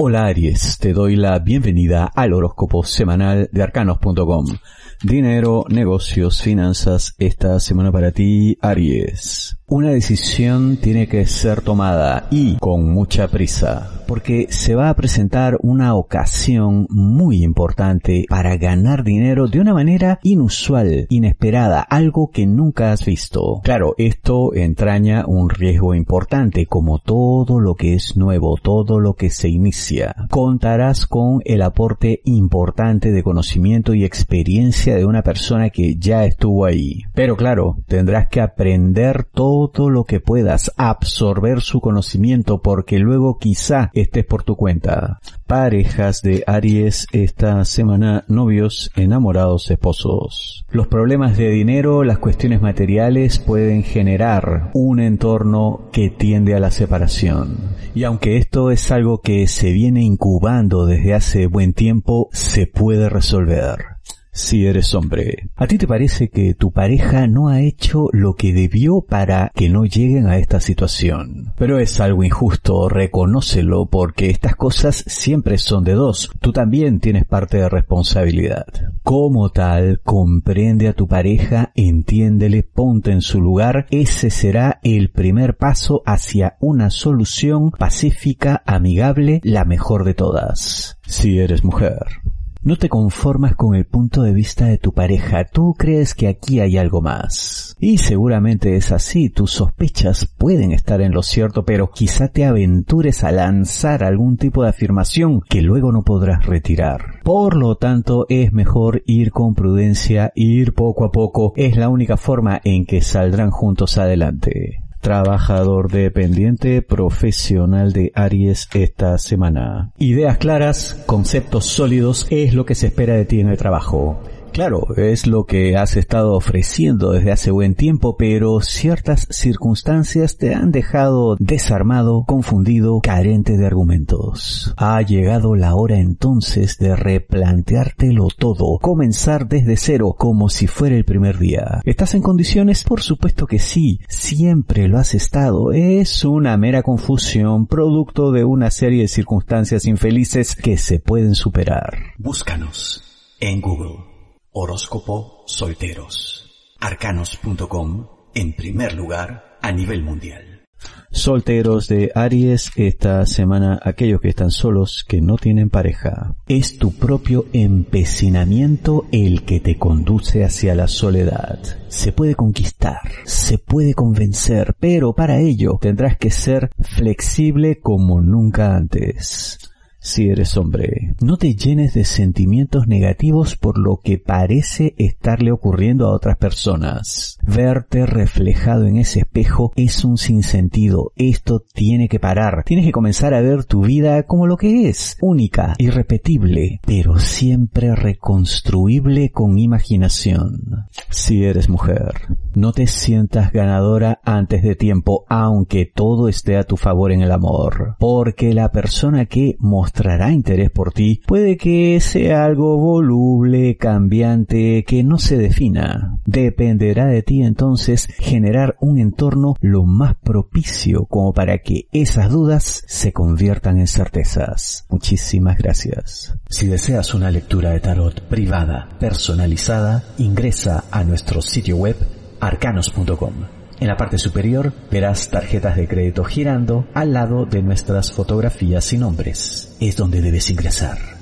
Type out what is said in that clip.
Hola Aries, te doy la bienvenida al horóscopo semanal de arcanos.com. Dinero, negocios, finanzas, esta semana para ti, Aries. Una decisión tiene que ser tomada y con mucha prisa, porque se va a presentar una ocasión muy importante para ganar dinero de una manera inusual, inesperada, algo que nunca has visto. Claro, esto entraña un riesgo importante, como todo lo que es nuevo, todo lo que se inicia. Contarás con el aporte importante de conocimiento y experiencia de una persona que ya estuvo ahí. Pero claro, tendrás que aprender todo lo que puedas, absorber su conocimiento porque luego quizá estés por tu cuenta. Parejas de Aries esta semana, novios, enamorados, esposos. Los problemas de dinero, las cuestiones materiales pueden generar un entorno que tiende a la separación. Y aunque esto es algo que se viene incubando desde hace buen tiempo, se puede resolver si eres hombre. ¿A ti te parece que tu pareja no ha hecho lo que debió para que no lleguen a esta situación? Pero es algo injusto, reconócelo, porque estas cosas siempre son de dos. Tú también tienes parte de responsabilidad. Como tal, comprende a tu pareja, entiéndele, ponte en su lugar. Ese será el primer paso hacia una solución pacífica, amigable, la mejor de todas. Si eres mujer. No te conformas con el punto de vista de tu pareja, tú crees que aquí hay algo más. Y seguramente es así, tus sospechas pueden estar en lo cierto, pero quizá te aventures a lanzar algún tipo de afirmación que luego no podrás retirar. Por lo tanto, es mejor ir con prudencia, ir poco a poco, es la única forma en que saldrán juntos adelante trabajador dependiente profesional de Aries esta semana. Ideas claras, conceptos sólidos es lo que se espera de ti en el trabajo. Claro, es lo que has estado ofreciendo desde hace buen tiempo, pero ciertas circunstancias te han dejado desarmado, confundido, carente de argumentos. Ha llegado la hora entonces de replanteártelo todo, comenzar desde cero como si fuera el primer día. ¿Estás en condiciones? Por supuesto que sí, siempre lo has estado. Es una mera confusión, producto de una serie de circunstancias infelices que se pueden superar. Búscanos en Google. Horóscopo Solteros. Arcanos.com en primer lugar a nivel mundial. Solteros de Aries, esta semana aquellos que están solos, que no tienen pareja. Es tu propio empecinamiento el que te conduce hacia la soledad. Se puede conquistar, se puede convencer, pero para ello tendrás que ser flexible como nunca antes si eres hombre. No te llenes de sentimientos negativos por lo que parece estarle ocurriendo a otras personas. Verte reflejado en ese espejo es un sinsentido. Esto tiene que parar. Tienes que comenzar a ver tu vida como lo que es. Única, irrepetible, pero siempre reconstruible con imaginación. Si eres mujer, no te sientas ganadora antes de tiempo, aunque todo esté a tu favor en el amor. Porque la persona que mostrará interés por ti puede que sea algo voluble, cambiante, que no se defina. Dependerá de ti entonces generar un entorno lo más propicio como para que esas dudas se conviertan en certezas. Muchísimas gracias. Si deseas una lectura de tarot privada, personalizada, ingresa a nuestro sitio web arcanos.com. En la parte superior verás tarjetas de crédito girando al lado de nuestras fotografías y nombres. Es donde debes ingresar.